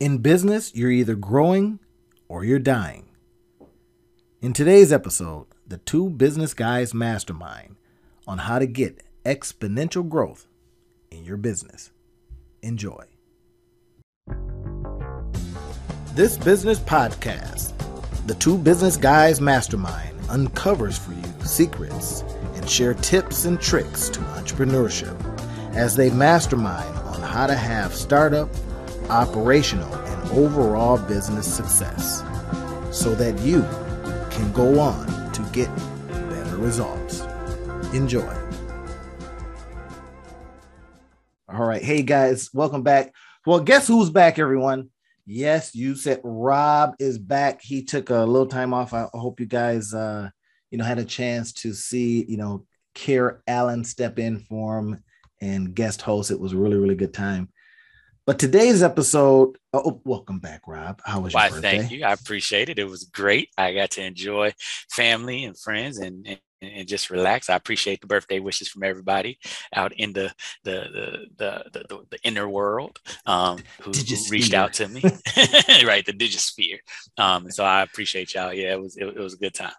In business, you're either growing or you're dying. In today's episode, the two business guys mastermind on how to get exponential growth in your business. Enjoy. This business podcast, the two business guys mastermind, uncovers for you secrets and share tips and tricks to entrepreneurship as they mastermind on how to have startup, operational, and overall business success so that you can go on to get better results. Enjoy. All right. Hey, guys, welcome back. Well, guess who's back, everyone? Yes, you said Rob is back. He took a little time off. I hope you guys, uh, you know, had a chance to see, you know, Care Allen step in for him and guest host. It was really, really good time. But today's episode, oh, welcome back, Rob. How was Why, your birthday? thank you. I appreciate it. It was great. I got to enjoy family and friends and, and and just relax. I appreciate the birthday wishes from everybody out in the the the the, the, the inner world um, who, who reached out to me, right? The digisphere. Um, so I appreciate y'all. Yeah, it was it, it was a good time.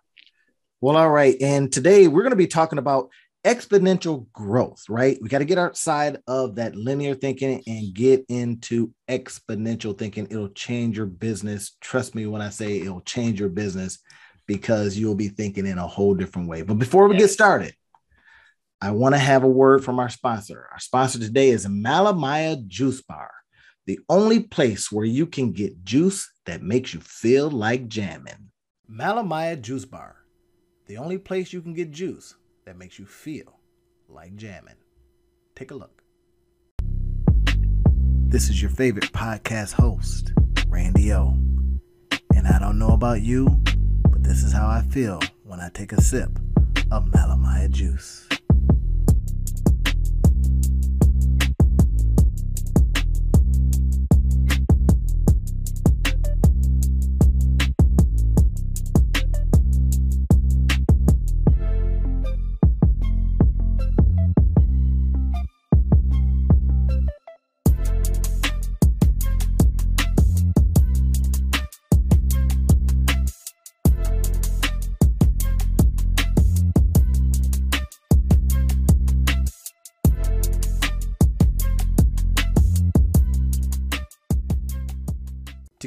Well, all right. And today we're going to be talking about exponential growth, right? We got to get outside of that linear thinking and get into exponential thinking. It'll change your business. Trust me when I say it'll change your business because you'll be thinking in a whole different way. But before we yes. get started, I want to have a word from our sponsor. Our sponsor today is Malamaya Juice Bar, the only place where you can get juice that makes you feel like jamming. Malamaya Juice Bar, the only place you can get juice that makes you feel like jamming. Take a look. This is your favorite podcast host, Randy O. And I don't know about you, but this is how I feel when I take a sip of Malamaya juice.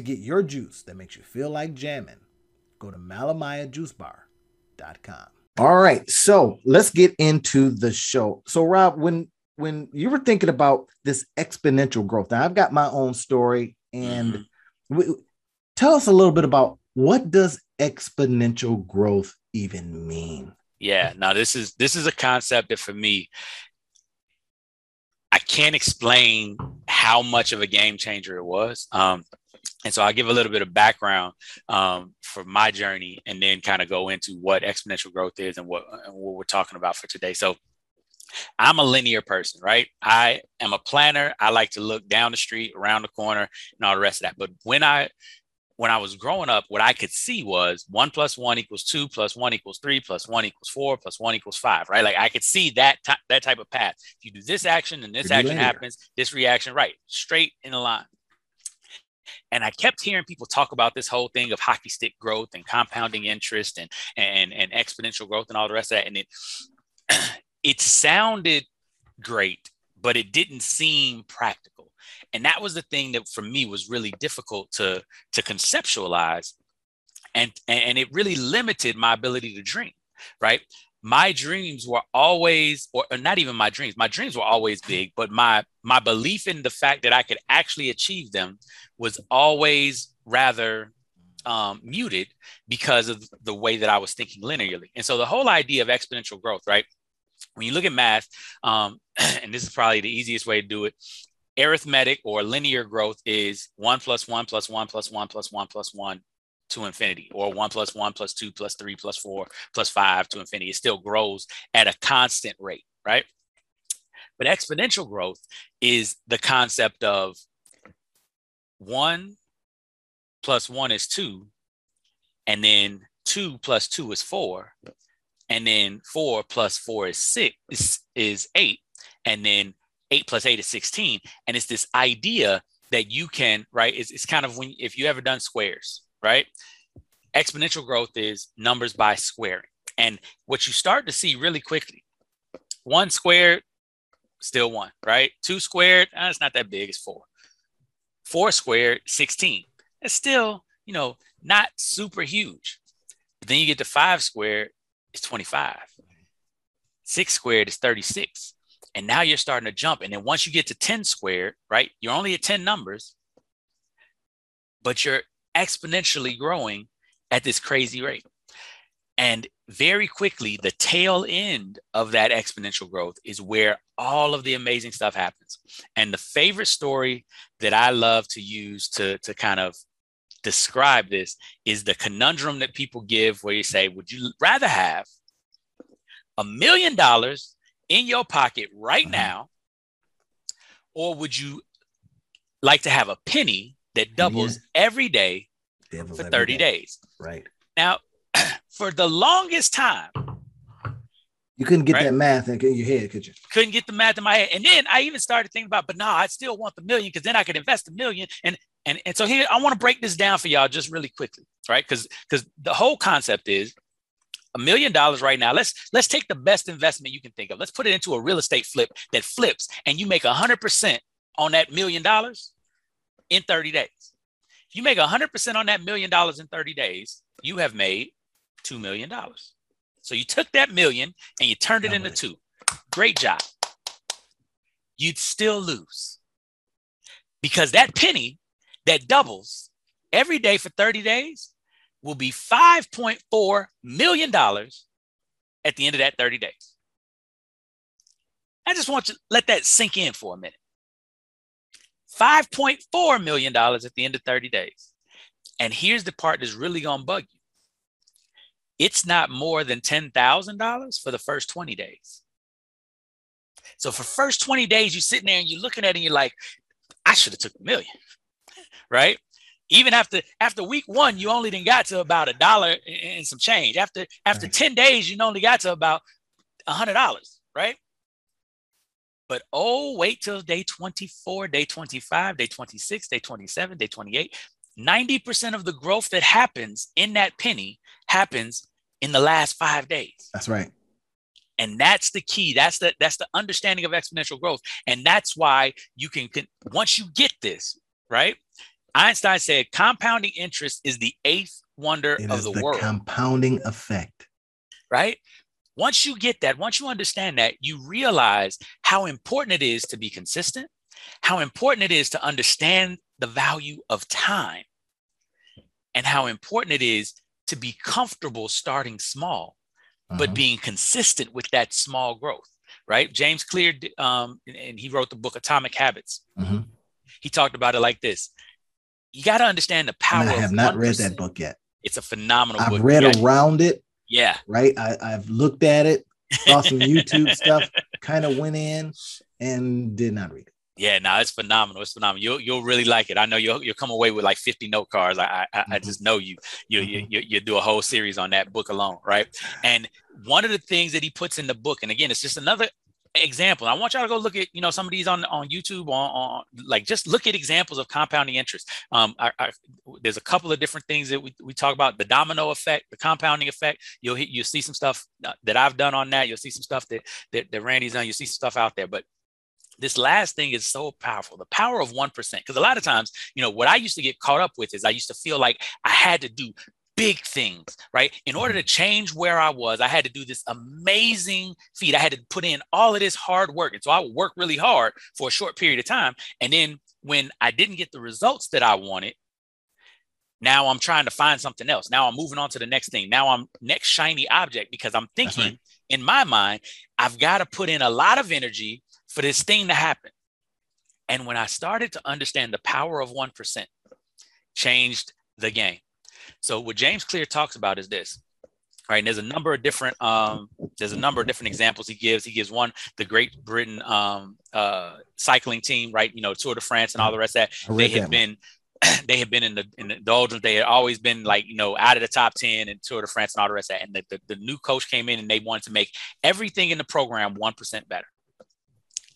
Get your juice that makes you feel like jamming, go to malamayajuicebar.com. All right, so let's get into the show. So, Rob, when when you were thinking about this exponential growth, now I've got my own story, and mm-hmm. we, tell us a little bit about what does exponential growth even mean? Yeah, now this is this is a concept that for me, I can't explain how much of a game changer it was. Um, and so I'll give a little bit of background um, for my journey and then kind of go into what exponential growth is and what, and what we're talking about for today. So I'm a linear person, right? I am a planner. I like to look down the street, around the corner, and all the rest of that. But when I when I was growing up, what I could see was one plus one equals two, plus one equals three, plus one equals four, plus one equals five, right? Like I could see that t- that type of path. If you do this action and this action linear. happens, this reaction, right, straight in a line. And I kept hearing people talk about this whole thing of hockey stick growth and compounding interest and and and exponential growth and all the rest of that. And it it sounded great, but it didn't seem practical. And that was the thing that for me was really difficult to to conceptualize. And and it really limited my ability to dream, right? My dreams were always or, or, not even my dreams my dreams were always big but my my belief in the fact that i could actually achieve them was always rather um, muted because of the way that i was thinking linearly. And so the whole idea of exponential growth right? When you look at math um, and this is probably the easiest way to do it arithmetic or linear growth is 1 plus 1 plus 1 plus 1 plus 1 plus 1 to infinity or one plus one plus two plus three plus four plus five to infinity. It still grows at a constant rate, right? But exponential growth is the concept of one plus one is two, and then two plus two is four, and then four plus four is six is, eight, and then eight plus eight is 16. And it's this idea that you can, right? It's, it's kind of when, if you ever done squares, right? Exponential growth is numbers by squaring. And what you start to see really quickly, one squared, still one, right? Two squared, uh, it's not that big, it's four. Four squared, 16. It's still, you know, not super huge. But then you get to five squared, it's 25. Six squared is 36. And now you're starting to jump. And then once you get to 10 squared, right, you're only at 10 numbers, but you're exponentially growing at this crazy rate. And very quickly, the tail end of that exponential growth is where all of the amazing stuff happens. And the favorite story that I love to use to, to kind of describe this is the conundrum that people give where you say, Would you rather have a million dollars in your pocket right mm-hmm. now? Or would you like to have a penny that doubles yeah. every day for 30 day. days? Right. Now, for the longest time, you couldn't get right? that math in your head, could you? Couldn't get the math in my head. And then I even started thinking about, but no, I still want the million because then I could invest a million. And and and so here I want to break this down for y'all just really quickly, right? Because because the whole concept is a million dollars right now. Let's let's take the best investment you can think of. Let's put it into a real estate flip that flips, and you make a hundred percent on that million dollars in 30 days. If you make hundred percent on that million dollars in 30 days, you have made two million dollars. So you took that million and you turned it into two. Great job. You'd still lose because that penny that doubles every day for 30 days will be $5.4 million at the end of that 30 days. I just want you to let that sink in for a minute. $5.4 million at the end of 30 days. And here's the part that's really going to bug you it's not more than $10,000 for the first 20 days. So for first 20 days, you're sitting there and you're looking at it and you're like, I should have took a million, right? even after after week one, you only then got to about a dollar and some change. After after right. 10 days, you only got to about a hundred dollars, right? But oh, wait till day 24, day 25, day 26, day 27, day 28. 90% of the growth that happens in that penny happens in the last five days. That's right. And that's the key. That's the that's the understanding of exponential growth. And that's why you can, can once you get this, right? Einstein said compounding interest is the eighth wonder it of the, the world. Compounding effect. Right? Once you get that, once you understand that, you realize how important it is to be consistent, how important it is to understand the value of time, and how important it is to be comfortable starting small, uh-huh. but being consistent with that small growth. Right? James Clear, um, and he wrote the book Atomic Habits. Uh-huh. He talked about it like this you got to understand the power. I have not 1%. read that book yet. It's a phenomenal I've book. read around it. Yeah. Right. I, I've looked at it, saw some YouTube stuff, kind of went in and did not read it. Yeah, no, it's phenomenal. It's phenomenal. You'll you'll really like it. I know you'll you'll come away with like 50 note cards. I I, mm-hmm. I just know you. You, mm-hmm. you you do a whole series on that book alone, right? And one of the things that he puts in the book, and again, it's just another example. I want y'all to go look at you know some of these on on YouTube on, on like just look at examples of compounding interest. Um, I, I, there's a couple of different things that we, we talk about the domino effect, the compounding effect. You'll you'll see some stuff uh, that I've done on that. You'll see some stuff that that, that Randy's done. You'll see some stuff out there, but this last thing is so powerful the power of 1% because a lot of times you know what i used to get caught up with is i used to feel like i had to do big things, right? In order to change where I was, I had to do this amazing feat. I had to put in all of this hard work. And so I would work really hard for a short period of time. And then when I didn't get the results that I wanted, now I'm trying to find something else. Now I'm moving on to the next thing. Now I'm next shiny object because I'm thinking right. in my mind, I've got to put in a lot of energy for this thing to happen. And when I started to understand the power of 1%, changed the game. So what James Clear talks about is this. Right, and there's a number of different um, there's a number of different examples he gives. He gives one the Great Britain um, uh, cycling team, right? You know, Tour de France and all the rest of that. They have been they have been in the in the doldrums. They had always been like you know out of the top ten and Tour de France and all the rest of that. And the, the, the new coach came in and they wanted to make everything in the program one percent better.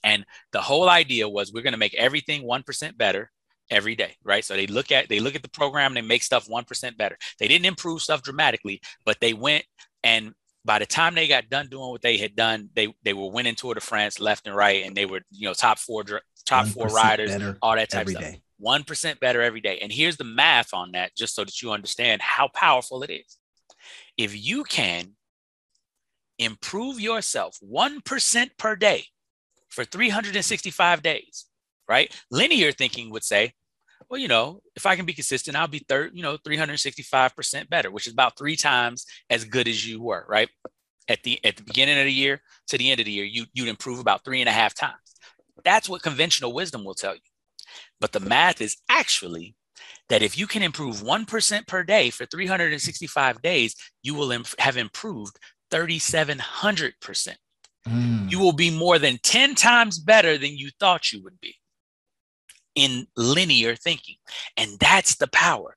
And the whole idea was we're going to make everything one percent better every day, right? So they look at they look at the program, and they make stuff 1% better. They didn't improve stuff dramatically, but they went and by the time they got done doing what they had done, they they were winning Tour de France left and right, and they were you know top four top four riders, all that type of stuff. One percent better every day. And here's the math on that, just so that you understand how powerful it is. If you can improve yourself one percent per day for 365 days, right? Linear thinking would say, well, you know, if I can be consistent, I'll be third, you know, 365% better, which is about three times as good as you were, right? At the at the beginning of the year to the end of the year, you you'd improve about three and a half times. That's what conventional wisdom will tell you. But the math is actually that if you can improve 1% per day for 365 days, you will imp- have improved 3,700%. Mm. You will be more than 10 times better than you thought you would be in linear thinking. And that's the power.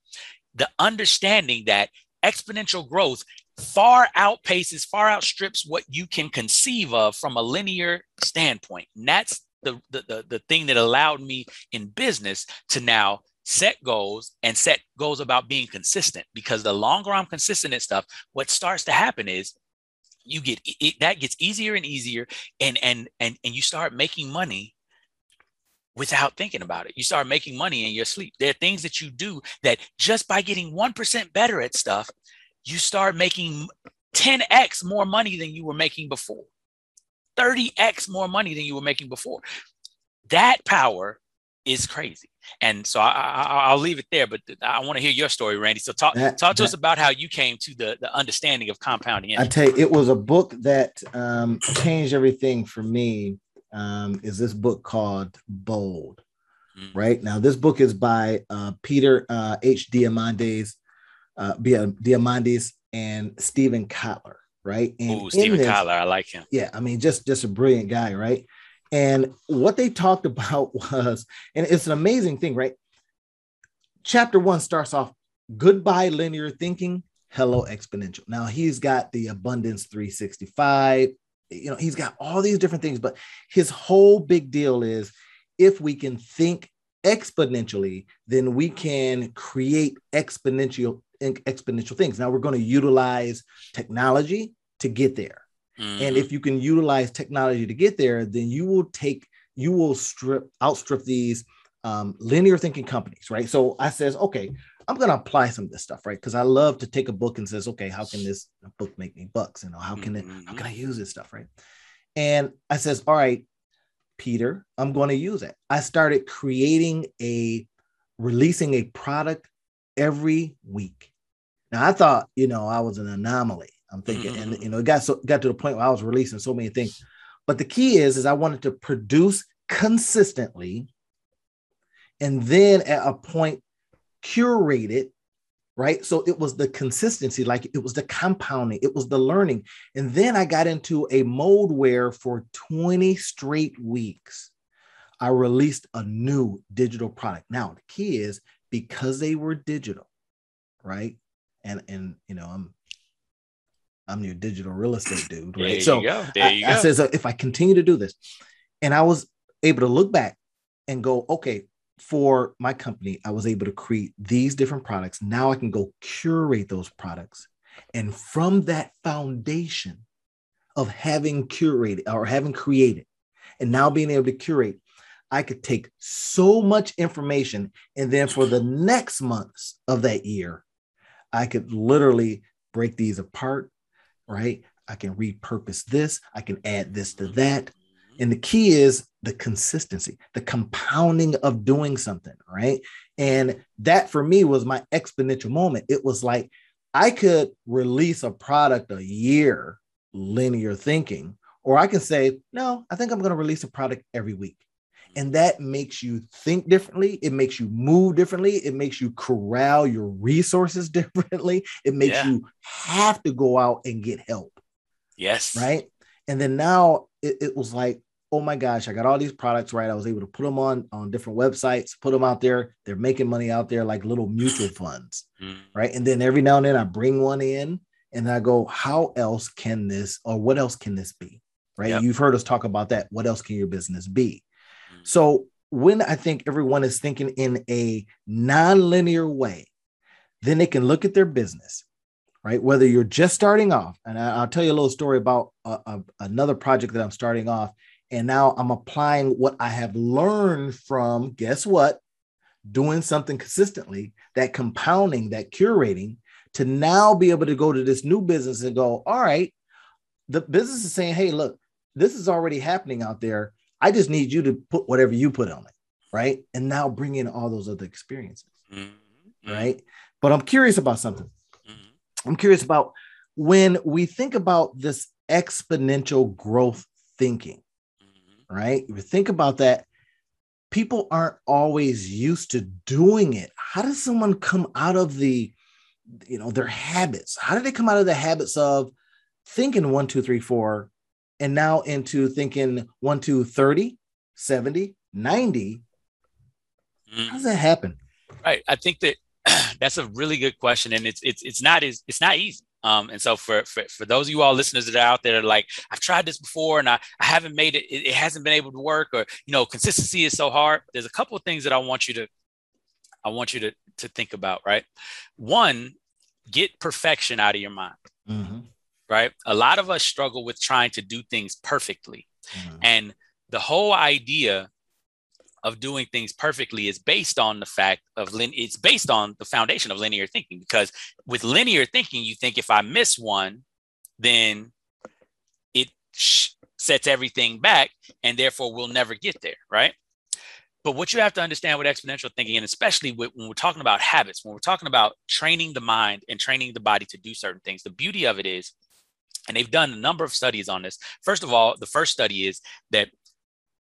The understanding that exponential growth far outpaces, far outstrips what you can conceive of from a linear standpoint. And that's the, the, the, the thing that allowed me in business to now set goals and set goals about being consistent because the longer I'm consistent in stuff, what starts to happen is you get it, that gets easier and easier and and and and you start making money without thinking about it. You start making money in your sleep. There are things that you do that just by getting 1% better at stuff, you start making 10x more money than you were making before, 30x more money than you were making before. That power is crazy. And so I, will leave it there, but I want to hear your story, Randy. So talk that, talk to that, us about how you came to the, the understanding of compounding. I tell you, it was a book that um, changed everything for me um, is this book called Bold. Mm-hmm. Right now, this book is by uh, Peter uh, H. Diamandis, uh, Diamandis and Steven Kotler. Right. And Ooh, Steven this, Kotler, I like him. Yeah, I mean, just just a brilliant guy, right? And what they talked about was, and it's an amazing thing, right? Chapter one starts off goodbye linear thinking, hello exponential. Now he's got the abundance 365, you know, he's got all these different things, but his whole big deal is if we can think exponentially, then we can create exponential exponential things. Now we're going to utilize technology to get there. Mm-hmm. And if you can utilize technology to get there, then you will take you will strip outstrip these um, linear thinking companies, right? So I says, okay, I'm going to apply some of this stuff, right? Because I love to take a book and says, okay, how can this book make me bucks? You know, how can mm-hmm. it, how can I use this stuff, right? And I says, all right, Peter, I'm going to use it. I started creating a, releasing a product every week. Now I thought, you know, I was an anomaly. I'm thinking, mm-hmm. and you know, it got so got to the point where I was releasing so many things. But the key is, is I wanted to produce consistently, and then at a point curated, right? So it was the consistency, like it was the compounding, it was the learning. And then I got into a mode where for 20 straight weeks, I released a new digital product. Now, the key is because they were digital, right? And and you know, I'm I'm your digital real estate dude, right? There so you go. There you I. I says if I continue to do this, and I was able to look back and go, okay, for my company, I was able to create these different products. Now I can go curate those products. And from that foundation of having curated or having created, and now being able to curate, I could take so much information. And then for the next months of that year, I could literally break these apart, right? I can repurpose this, I can add this to that. And the key is the consistency, the compounding of doing something, right? And that for me was my exponential moment. It was like I could release a product a year, linear thinking, or I can say, no, I think I'm going to release a product every week. And that makes you think differently. It makes you move differently. It makes you corral your resources differently. It makes yeah. you have to go out and get help. Yes. Right. And then now it, it was like, oh my gosh, I got all these products right. I was able to put them on on different websites, put them out there. They're making money out there like little mutual funds, mm. right? And then every now and then I bring one in and I go, how else can this or what else can this be? Right? Yep. You've heard us talk about that. What else can your business be? Mm. So when I think everyone is thinking in a non-linear way, then they can look at their business, right? Whether you're just starting off, and I, will tell you a little story about a, a, another project that I'm starting off, and now I'm applying what I have learned from guess what, doing something consistently, that compounding, that curating, to now be able to go to this new business and go, all right, the business is saying, hey, look, this is already happening out there. I just need you to put whatever you put on it, right? And now bring in all those other experiences, mm-hmm. right? But I'm curious about something. Mm-hmm. I'm curious about when we think about this exponential growth thinking, right? Think about that. People aren't always used to doing it. How does someone come out of the, you know, their habits? How do they come out of the habits of thinking one, two, three, four, and now into thinking one, two, 30, 70, 90? Mm. How does that happen? Right. I think that that's a really good question. And it's it's it's not as it's not easy. Um, and so for, for, for those of you all listeners that are out there, like I've tried this before and I, I haven't made it, it, it hasn't been able to work, or you know, consistency is so hard. There's a couple of things that I want you to I want you to to think about, right? One, get perfection out of your mind. Mm-hmm right? A lot of us struggle with trying to do things perfectly. Mm-hmm. And the whole idea of doing things perfectly is based on the fact of lin- it's based on the foundation of linear thinking because with linear thinking you think if i miss one then it sh- sets everything back and therefore we'll never get there right but what you have to understand with exponential thinking and especially with, when we're talking about habits when we're talking about training the mind and training the body to do certain things the beauty of it is and they've done a number of studies on this. First of all, the first study is that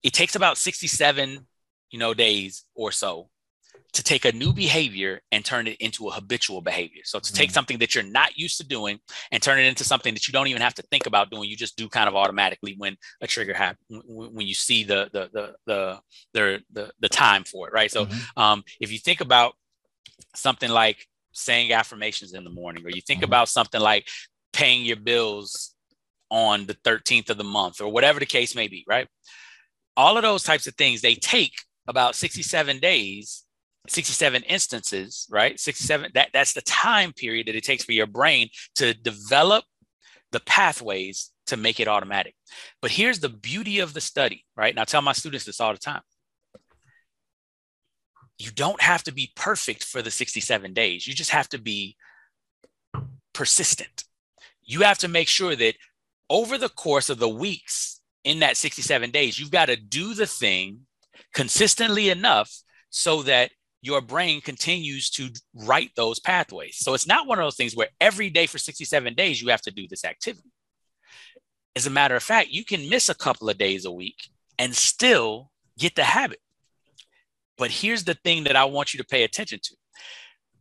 it takes about 67, you know, days or so to take a new behavior and turn it into a habitual behavior. So to take mm. something that you're not used to doing and turn it into something that you don't even have to think about doing, you just do kind of automatically when a trigger happens, when you see the the the the the the, the time for it, right? So mm-hmm. um, if you think about something like saying affirmations in the morning, or you think mm-hmm. about something like paying your bills on the 13th of the month or whatever the case may be, right? All of those types of things, they take about 67 days, 67 instances, right? 67, that, that's the time period that it takes for your brain to develop the pathways to make it automatic. But here's the beauty of the study, right? I tell my students this all the time. You don't have to be perfect for the 67 days. You just have to be persistent you have to make sure that over the course of the weeks in that 67 days, you've got to do the thing consistently enough so that your brain continues to write those pathways. So it's not one of those things where every day for 67 days you have to do this activity. As a matter of fact, you can miss a couple of days a week and still get the habit. But here's the thing that I want you to pay attention to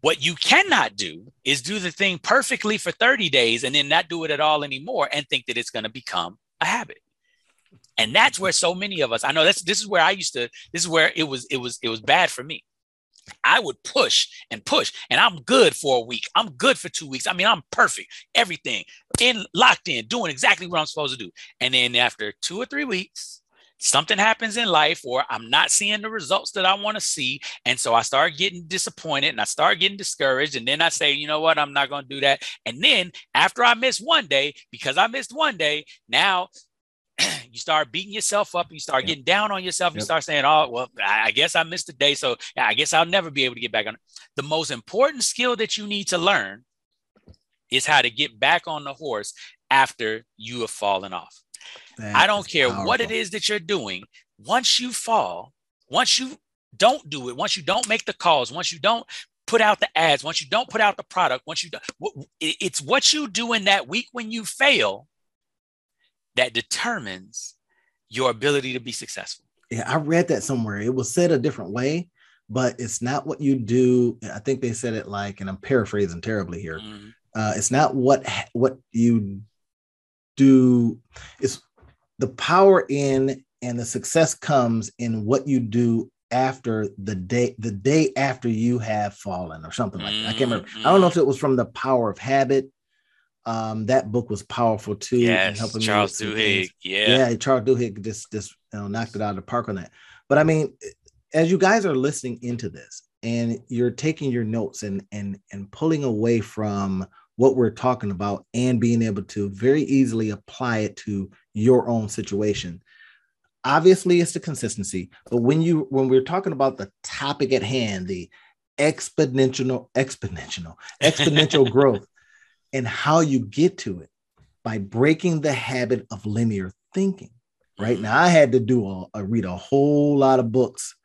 what you cannot do is do the thing perfectly for 30 days and then not do it at all anymore and think that it's going to become a habit. And that's where so many of us, I know that's this is where I used to, this is where it was, it was, it was bad for me. I would push and push, and I'm good for a week. I'm good for two weeks. I mean, I'm perfect. Everything in locked in, doing exactly what I'm supposed to do. And then after two or three weeks, something happens in life or I'm not seeing the results that I want to see. And so I start getting disappointed and I start getting discouraged. And then I say, you know what, I'm not going to do that. And then after I miss one day, because I missed one day, now you start beating yourself up, you start yep. getting down on yourself, yep. you start saying, Oh, well, I guess I missed a day. So I guess I'll never be able to get back on. The most important skill that you need to learn is how to get back on the horse after you have fallen off. That I don't care powerful. what it is that you're doing. Once you fall, once you don't do it, once you don't make the calls, once you don't put out the ads, once you don't put out the product, once you don't, it's what you do in that week when you fail that determines your ability to be successful. Yeah, I read that somewhere. It was said a different way, but it's not what you do. I think they said it like, and I'm paraphrasing terribly here. Mm-hmm. Uh, it's not what what you do. It's the power in and the success comes in what you do after the day the day after you have fallen or something like that. I can't remember. I don't know if it was from the power of habit. Um, that book was powerful too. Yes, Charles Duhigg. Yeah, yeah, Charles Duhigg just just you know, knocked it out of the park on that. But I mean, as you guys are listening into this and you're taking your notes and and and pulling away from what we're talking about and being able to very easily apply it to your own situation obviously it's the consistency but when you when we're talking about the topic at hand the exponential exponential exponential growth and how you get to it by breaking the habit of linear thinking right? Now i had to do a, a read a whole lot of books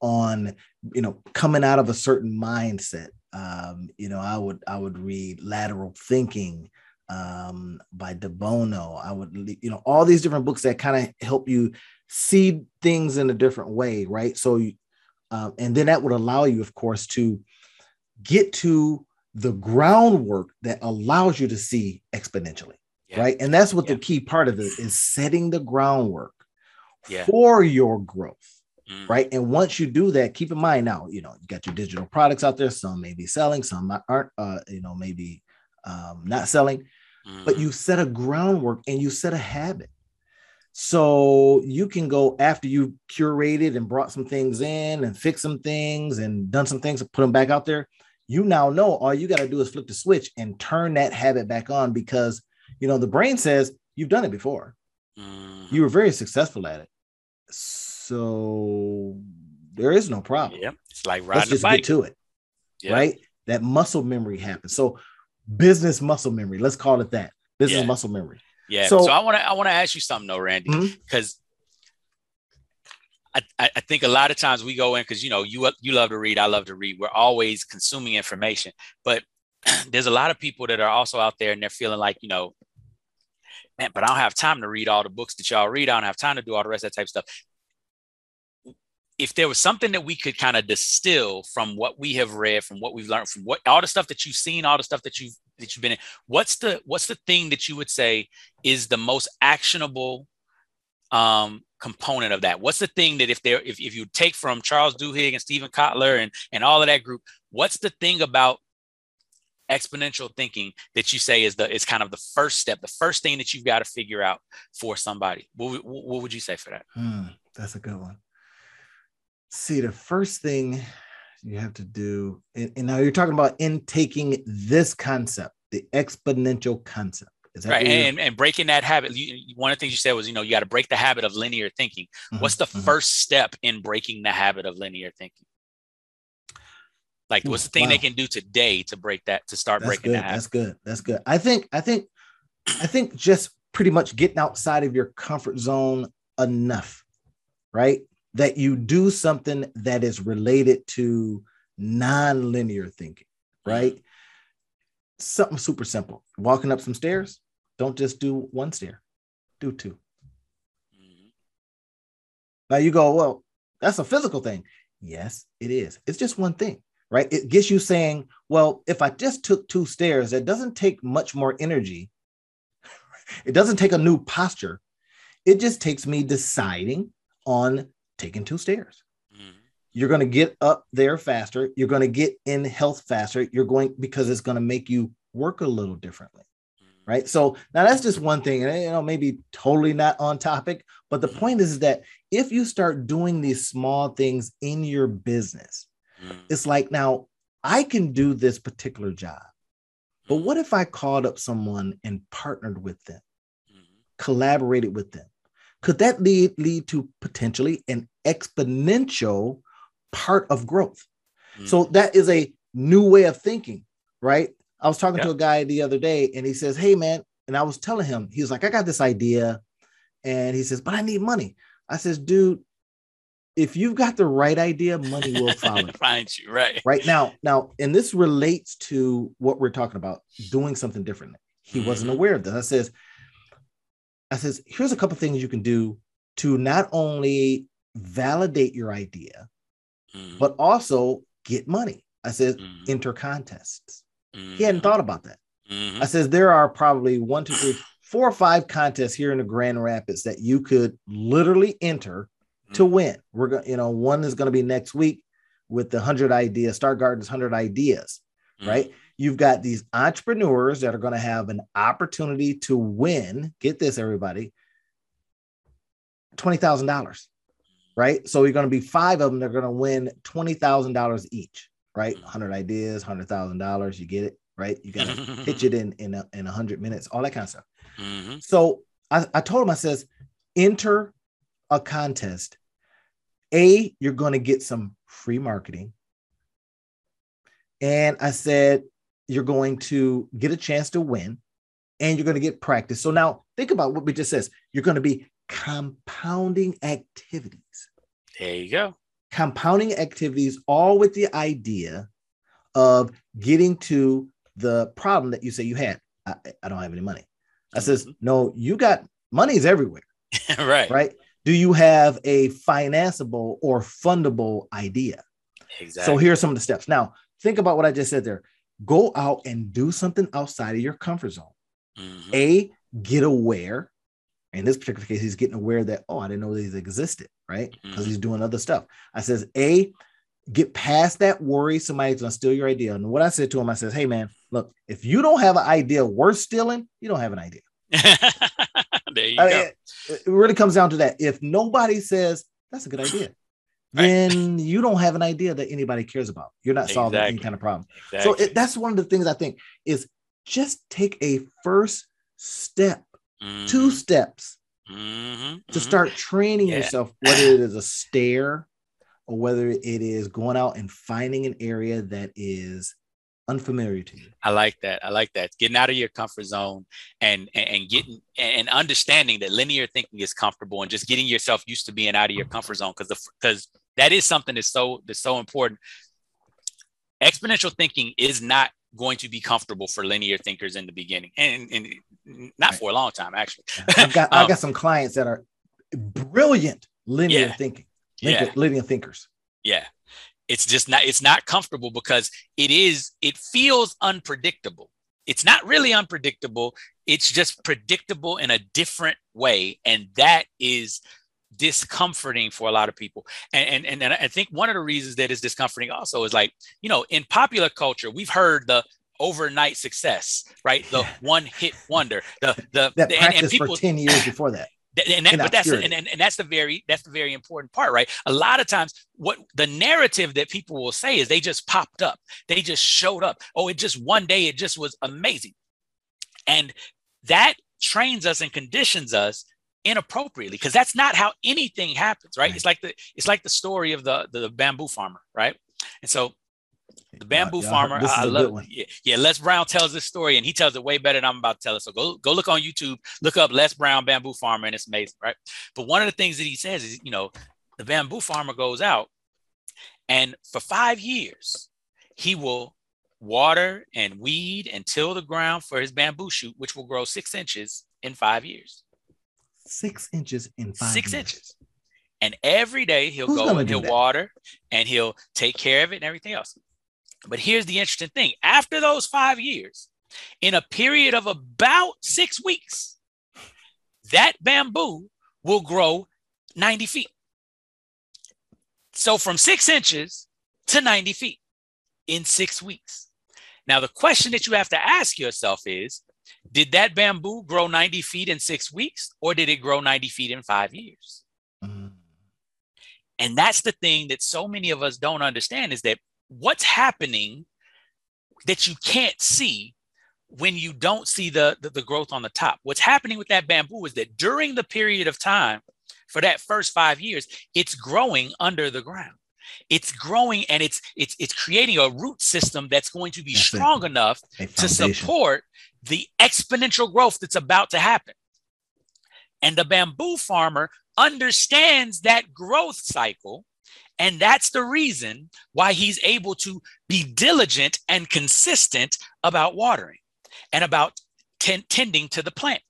on you know coming out of a certain mindset. Um, you know i would i would read lateral thinking um, by de Bono i would you know all these different books that kind of help you see things in a different way right? So um, and then that would allow you of course to get to the groundwork that allows you to see exponentially yeah. right and that's what yeah. the key part of it is setting the groundwork yeah. for your growth Mm. Right. And once you do that, keep in mind now, you know, you got your digital products out there. Some may be selling, some aren't, uh, you know, maybe um, not selling, mm. but you set a groundwork and you set a habit. So you can go after you curated and brought some things in and fix some things and done some things and put them back out there. You now know all you got to do is flip the switch and turn that habit back on because, you know, the brain says you've done it before. Mm. You were very successful at it so there is no problem. Yeah, it's like riding Let's just get to it. Yeah. Right? That muscle memory happens. So business muscle memory, let's call it that. Business yeah. muscle memory. Yeah. So, so I want to I want to ask you something though, Randy, because mm-hmm. I, I think a lot of times we go in because you know you you love to read, I love to read. We're always consuming information, but there's a lot of people that are also out there and they're feeling like you know man, but I don't have time to read all the books that y'all read. I don't have time to do all the rest of that type of stuff if there was something that we could kind of distill from what we have read, from what we've learned, from what all the stuff that you've seen, all the stuff that you've that you've been in, what's the what's the thing that you would say is the most actionable um, component of that? What's the thing that if there if, if you take from Charles Duhigg and Steven Kotler and and all of that group, what's the thing about exponential thinking that you say is the is kind of the first step, the first thing that you've got to figure out for somebody? What, what would you say for that? Hmm, that's a good one see the first thing you have to do and, and, now you're talking about in taking this concept the exponential concept right and, and breaking that habit you, one of the things you said was you know you got to break the habit of linear thinking mm-hmm, what's the mm-hmm. first step in breaking the habit of linear thinking like what's the thing wow. they can do today to break that to start that's breaking good. that that's good that's good i think i think i think just pretty much getting outside of your comfort zone enough right that you do something that is related to non-linear thinking, right? Something super simple. Walking up some stairs, don't just do one stair, do 2 mm-hmm. Now you go, well, that's a physical thing. Yes, it is. It's just one thing, right? It gets you saying, well, if I just took two stairs, it doesn't take much more energy. It doesn't take a new posture. It just takes me deciding on taking two stairs. Mm-hmm. You're going to get up there faster. You're going to get in health faster. You're going because it's going to make you work a little differently. Mm-hmm. Right. So now that's just one thing, and you know, maybe totally not on topic, but the mm-hmm. point is that if you start doing these small things in your business, mm-hmm. it's like now I can do this particular job. But mm-hmm. what if I called up someone and partnered with them, collaborated with them? could that lead lead to potentially an exponential part of growth? Mm. So that is a new way of thinking, right? I was talking to a guy the other day and he says, Hey man, and I was telling him, he was like, I got this idea. And he says, But I need money. I says, dude, if you've got the right idea, money will follow. Find you, right. Right now, now, and this relates to what we're talking about, doing something differently. He mm-hmm. wasn't aware of this. I says, I says, here's a couple things you can do to not only validate your idea, mm-hmm. but also get money. I said, mm-hmm. enter contests. Mm-hmm. He hadn't thought about that. Mm-hmm. I says, there are probably one, two, three, four or five contests here in the Grand Rapids that you could literally enter to mm-hmm. win. We're going you know, one is going to be next week with the 100 ideas, Start Garden's 100 ideas, right? Mm-hmm you've got these entrepreneurs that are going to have an opportunity to win. Get this, everybody $20,000, right? So you're going to be five of them. They're going to win twenty thousand dollars each, right? Mm-hmm. Hundred ideas, hundred thousand dollars. You get it, right? You got to pitch it in in a, in hundred minutes, all that kind of stuff. Mhm. So I, I told him, I says, enter a contest. A, you're going to get some free marketing. And I said, you're going to get a chance to win and you're going to get practice. So now think about what we just says. You're going to be compounding activities, There you go. compounding activities, all with the idea of getting to the problem that you say you had. I, I don't have any money. I says, Mhm. no, you got money's everywhere, right. right? Do you have a financeable or fundable idea? Exactly. So here are some of the steps. Now, think about what I just said there. Go out and do something outside of your comfort zone. Mhm. A, get aware. In this particular case, he's getting aware that, oh, I didn't know these existed, right? Because Mhm. he's doing other stuff. I says, A, get past that worry somebody's gonna steal your idea. And what I said to him, I says, hey man, look, if you don't have an idea worth stealing, you don't have an idea. there you I go. mean, it, really comes down to that. If nobody says that's a good idea, Right. then you don't have an idea that anybody cares about. You're not solving any kind of problem. Exactly. So it, that's one of the things I think is just take a first step, two Mhm. steps Mhm. to Mhm. start training Yeah. yourself, whether it is a stair or whether it is going out and finding an area that is unfamiliar to you. I like that. I like that. Getting out of your comfort zone and, and and getting and understanding that linear thinking is comfortable and just getting yourself used to being out of your comfort zone because because that is something that's so that's so important. Exponential thinking is not going to be comfortable for linear thinkers in the beginning and, and not for a long time actually. I've got I Um, got some clients that are brilliant linear Yeah. thinking, Yeah. linear, linear thinkers. Yeah. It's just not it's not comfortable because it is it feels unpredictable. It's not really unpredictable. It's just predictable in a different way and that is discomforting for a lot of people. And and and I think one of the reasons that is discomforting also is like, you know, in popular culture, we've heard the overnight success, right? The one hit wonder, the the That and- and, people for 10 years before that. And that, but that's and, and, and that's the very that's the very important part right a lot of times what the narrative that people will say is they just popped up they just showed up oh it just one day it just was amazing and that trains us and conditions us inappropriately because that's not how anything happens right? Right. it's like the it's like the story of the the bamboo farmer right? And so the bamboo farmer I, is I a love yeah, yeah les brown tells this story and he tells it way better than i'm about to tell it. So go go look on youtube look up les brown bamboo farmer and it's amazing right? But one of the things that he says is you know the bamboo farmer goes out and for five years he will water and weed and till the ground for his bamboo shoot which will grow six inches in five years Six inches in five six inches and every day he'll Who's go and he'll that? water and he'll take care of it and everything else. But here's the interesting thing after those five years, in a period of about six weeks, that bamboo will grow 90 feet. So from six inches to 90 feet in six weeks. Now, the question that you have to ask yourself is Did that bamboo grow 90 feet in six weeks or did it grow 90 feet in five years? Mm. And that's the thing that so many of us don't understand is that what's happening that you can't see when you don't see the, the, the growth on the top. What's happening with that bamboo is that during the period of time for that first five years, it's growing under the ground. It's growing and it's it's it's creating a root system that's going to be That's strong enough A to support the exponential growth that's about to happen. And the bamboo farmer understands that growth cycle. And that's the reason why he's able to be diligent and consistent about watering and about ten- tending to the plant.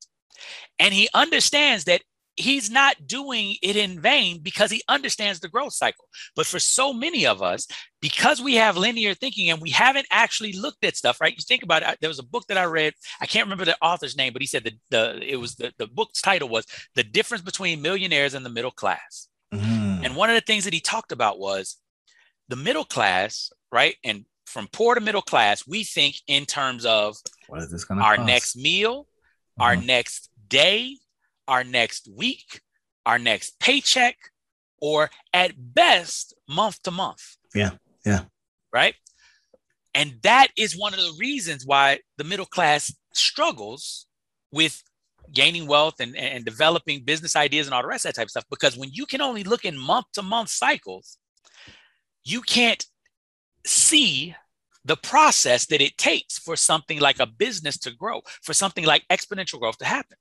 And he understands that he's not doing it in vain because he understands the growth cycle. But for so many of us, because we have linear thinking and we haven't actually looked at stuff, right? You think about it. There was a book that I read. I can't remember the author's name, but he said that the it was the, the book's title was The Difference Between Millionaires and the Middle Class. Mhm. And one of the things that he talked about was the middle class, right? And from poor to middle class, we think in terms of What is this going to our cost? next meal, our Mhm. next day, our next week, our next paycheck, or at best month to month. Yeah. Yeah. Right. And that is one of the reasons why the middle class struggles with gaining wealth and, and developing business ideas and all the rest of that type of stuff. Because when you can only look in month to month cycles, you can't see the process that it takes for something like a business to grow, for something like exponential growth to happen.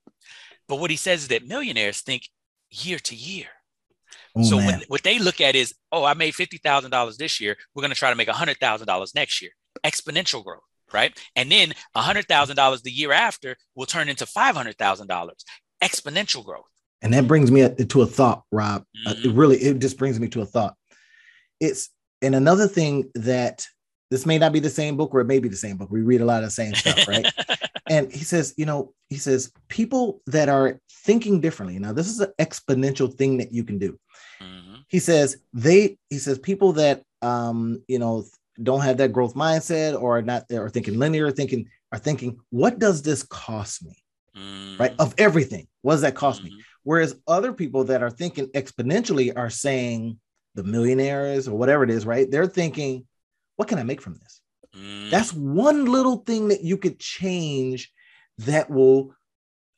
But what he says is that millionaires think year to year. Oh, so when, what they look at is, oh, I made fifty thousand dollars this year. We're going to try to make hundred thousand dollars next year. Exponential growth, right? And then hundred thousand dollars the year after will turn into five hundred thousand dollars. Exponential growth. And that brings me to a thought, Rob. Mm-hmm. Uh, it mm-hmm. really, it just brings me to a thought. It's and another thing that this may not be the same book or it may be the same book. We read a lot of the same stuff, right? and he says, you know, he says people that are thinking differently. Now, this is an exponential thing that you can do. Mm-hmm. He says they. He says people that um, you know don't have that growth mindset or not are thinking linear, thinking are thinking, what does this cost me? Mm-hmm. Right? Of everything, what does that cost mm-hmm. me? Whereas other people that are thinking exponentially are saying the millionaires or whatever it is, right? They're thinking, what can I make from this? Mm. That's one little thing that you could change that will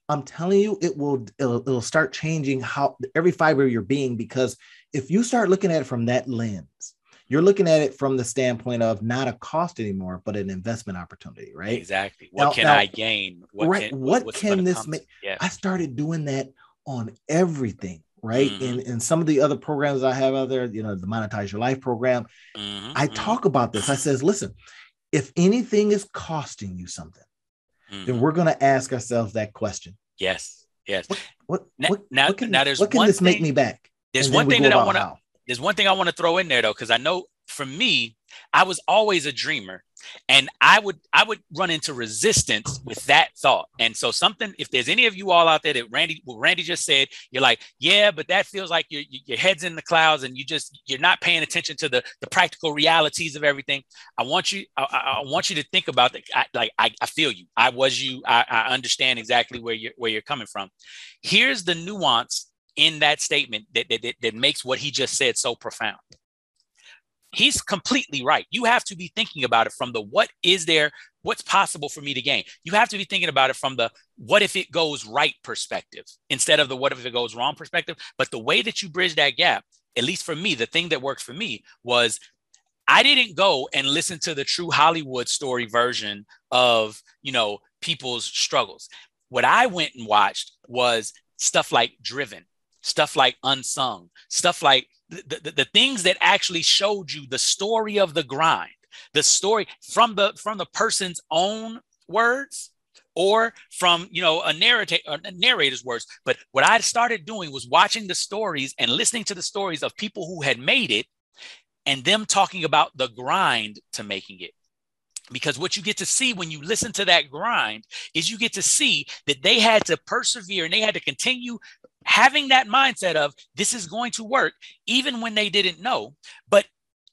I'm telling you, it will it'll, it'll, start changing how every fiber of your being because if you start looking at it from that lens, you're looking at it from the standpoint of not a cost anymore, but an investment opportunity, right? Exactly. What now, can now, I gain? What right. Can, what, what can this make? Yeah. I started doing that on everything, right? Mm-hmm. In in some of the other programs I have out there, you know, the Monetize Your Life program, mm-hmm. I mm-hmm. talk about this. I says, listen, if anything is costing you something, mm-hmm. then we're going to ask ourselves that question. Yes. Yes. What what now, what, now, what can, now there's what can this thing, make me back? There's one thing that I want to there's one thing I want to throw in there though, because I know for me, I was always a dreamer and i would i would run into resistance with that thought. And so something if there's any of you all out there that randy what randy just said you're like yeah but that feels like your, your head's in the clouds and you just you're not paying attention to the the practical realities of everything. I want you i, I want you to think about that. Like I, I feel you. I was you. I, I understand exactly where you're where you're coming from. Here's the nuance in that statement that, that, that makes what he just said so profound he's completely right. You have to be thinking about it from the what is there, what's possible for me to gain. You have to be thinking about it from the what if it goes right perspective instead of the what if it goes wrong perspective. But the way that you bridge that gap, at least for me, the thing that worked for me was I didn't go and listen to the true Hollywood story version of, you know, people's struggles. What I went and watched was stuff like Driven, stuff like Unsung, stuff like the, the, the things that actually showed you the story of the grind, the story from the from the person's own words or from you know a narrator a narrator's words. But what i started doing was watching the stories and listening to the stories of people who had made it and them talking about the grind to making it because what you get to see when you listen to that grind is you get to see that they had to persevere and they had to continue having that mindset of this is going to work even when they didn't know. But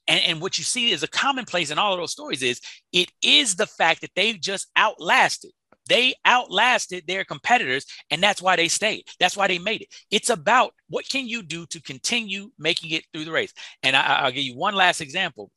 and, and what you see is a commonplace in all of those stories is it is the fact that they've just outlasted. They outlasted their competitors and that's why they stayed. That's why they made it. It's about what can you do to continue making it through the race. And I, i'll give you one last example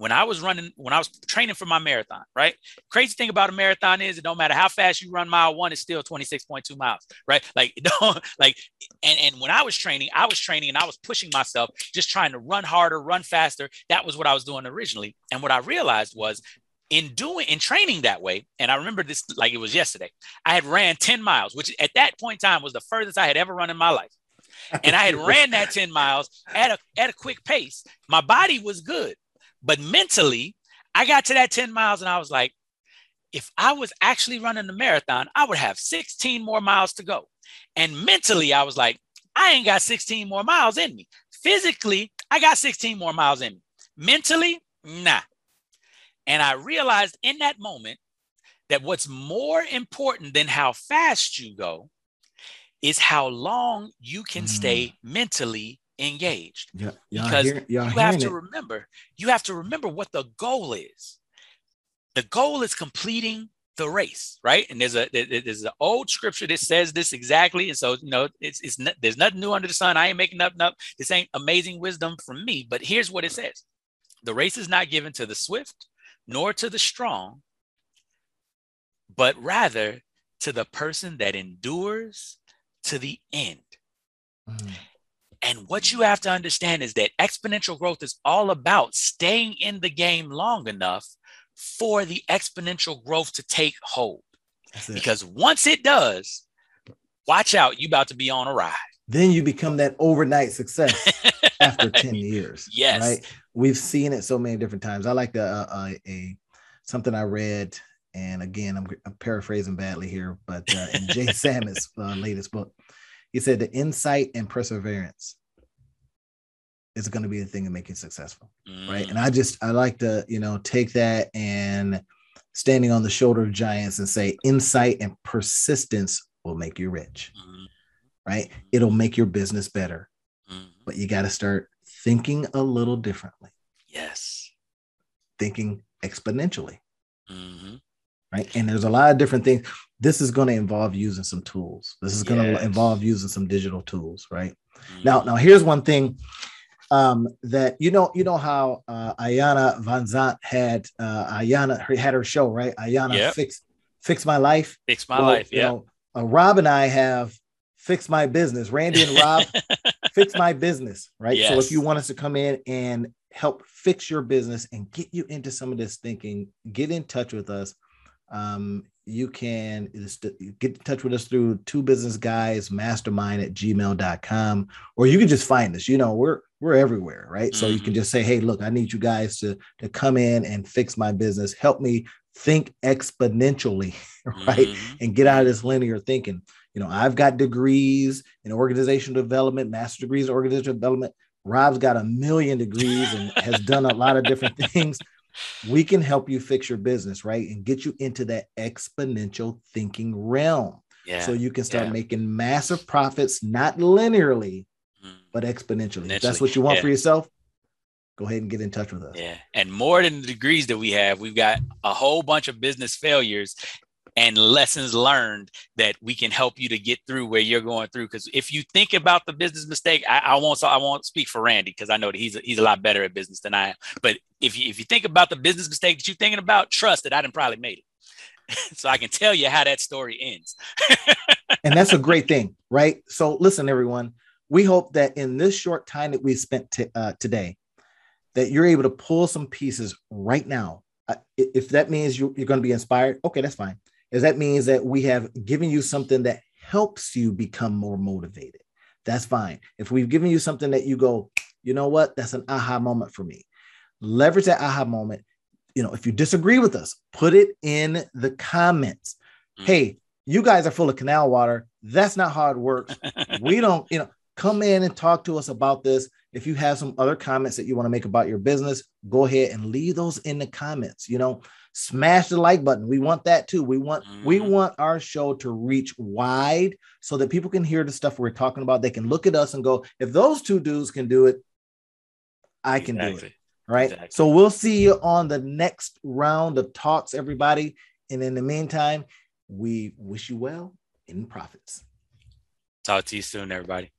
when I was running, when I was training for my marathon, right? Crazy thing about a marathon is it don't matter how fast you run mile one, it's still 26.2 miles, right? Like, don't like, and, and when I was training, I was training and I was pushing myself, just trying to run harder, run faster. That was what I was doing originally. And what I realized was in doing in training that way, and I remember this like it was yesterday, I had ran 10 miles, which at that point in time was the furthest I had ever run in my life. And I had ran that 10 miles at a at a quick pace. My body was good but mentally, I got to that 10 miles and I was like, if I was actually running the marathon, I would have 16 more miles to go. And mentally, I was like, I ain't got 16 more miles in me. Physically, I got 16 more miles in me. Mentally, nah. And I realized in that moment that what's more important than how fast you go is how long you can mm. stay mentally engaged. Yeah, because hear, you have to it. remember, you have to remember what the goal is. The goal is completing the race, right? And there's a there's an old scripture that says this exactly, and so you know it's it's not, there's nothing new under the sun. I ain't making up nothing up. This ain't amazing wisdom from me, but here's what it says: the race is not given to the swift, nor to the strong, but rather to the person that endures to the end. Mm. And what you have to understand is that exponential growth is all about staying in the game long enough for the exponential growth to take hold. Because once it does, watch out, you about to be on a ride. Then you become that overnight success after 10 years. Yes. Right. We've seen it so many different times. I like the uh, uh, a something I read, and again, I'm, I'm paraphrasing badly here, but uh, in Jay Samit's uh, latest book, he said the insight and perseverance is going to be the thing to make you successful mm. right and i just i like to you know take that and standing on the shoulder of giants and say insight and persistence will make you rich mm. right it'll make your business better mm. but you got to start thinking a little differently yes thinking exponentially mm-hmm. right and there's a lot of different things this is going to involve using some tools this is going to yes. involve using some digital tools right mm-hmm. now now here's one thing um, that you know you know how uh, Vanzant had uh, Iyanla had her show right Ayana yep. fix fix my life fix my well, life yeah know, uh, Rob and I have fix my business Randy and Rob fix my business right yes. so if you want us to come in and help fix your business and get you into some of this thinking get in touch with us um, you can get in touch with us through two business guys mastermind at gmail.com or you can just find us. You know we're we're everywhere right? So you can mm-hmm. just say hey look i need you guys to to come in and fix my business. Help me think exponentially right? Mm-hmm. and get out of this linear thinking. You know i've got degrees in organizational development master degrees in organizational development. Rob's got a million degrees and has done a lot of different things we can help you fix your business, right? And get you into that exponential thinking realm. Yeah. So you can start yeah. making massive profits, not linearly, mm. but exponentially. exponentially. If that's what you want yeah. for yourself, go ahead and get in touch with us. Yeah. And more than the degrees that we have, we've got a whole bunch of business failures and lessons learned that we can help you to get through where you're going through. Because if you think about the business mistake, I, I won't. I won't speak for Randy because I know that he's a, he's a lot better at business than I am. But if you if you think about the business mistake that you're thinking about, trust that I didn't probably made it. so I can tell you how that story ends. and that's a great thing, right? So listen, everyone. We hope that in this short time that we spent t- uh, today, that you're able to pull some pieces right now. Uh, if that means you, you're going to be inspired, okay, that's fine is that means that we have given you something that helps you become more motivated. That's fine. If we've given you something that you go, you know what, that's an aha moment for me. Leverage that aha moment. You know, if you disagree with us, put it in the comments. Mm-hmm. Hey, you guys are full of canal water. That's not how it works. we don't, you know, come in and talk to us about this. If you have some other comments that you want to make about your business, go ahead and leave those in the comments. You know, smash the like button. We want that too. We want mm-hmm. we want our show to reach wide so that people can hear the stuff we're talking about. They can look at us and go, if those two dudes can do it, I can exactly. do it. Right. Exactly. So we'll see you on the next round of talks, everybody. And in the meantime, we wish you well in profits. Talk to you soon, everybody.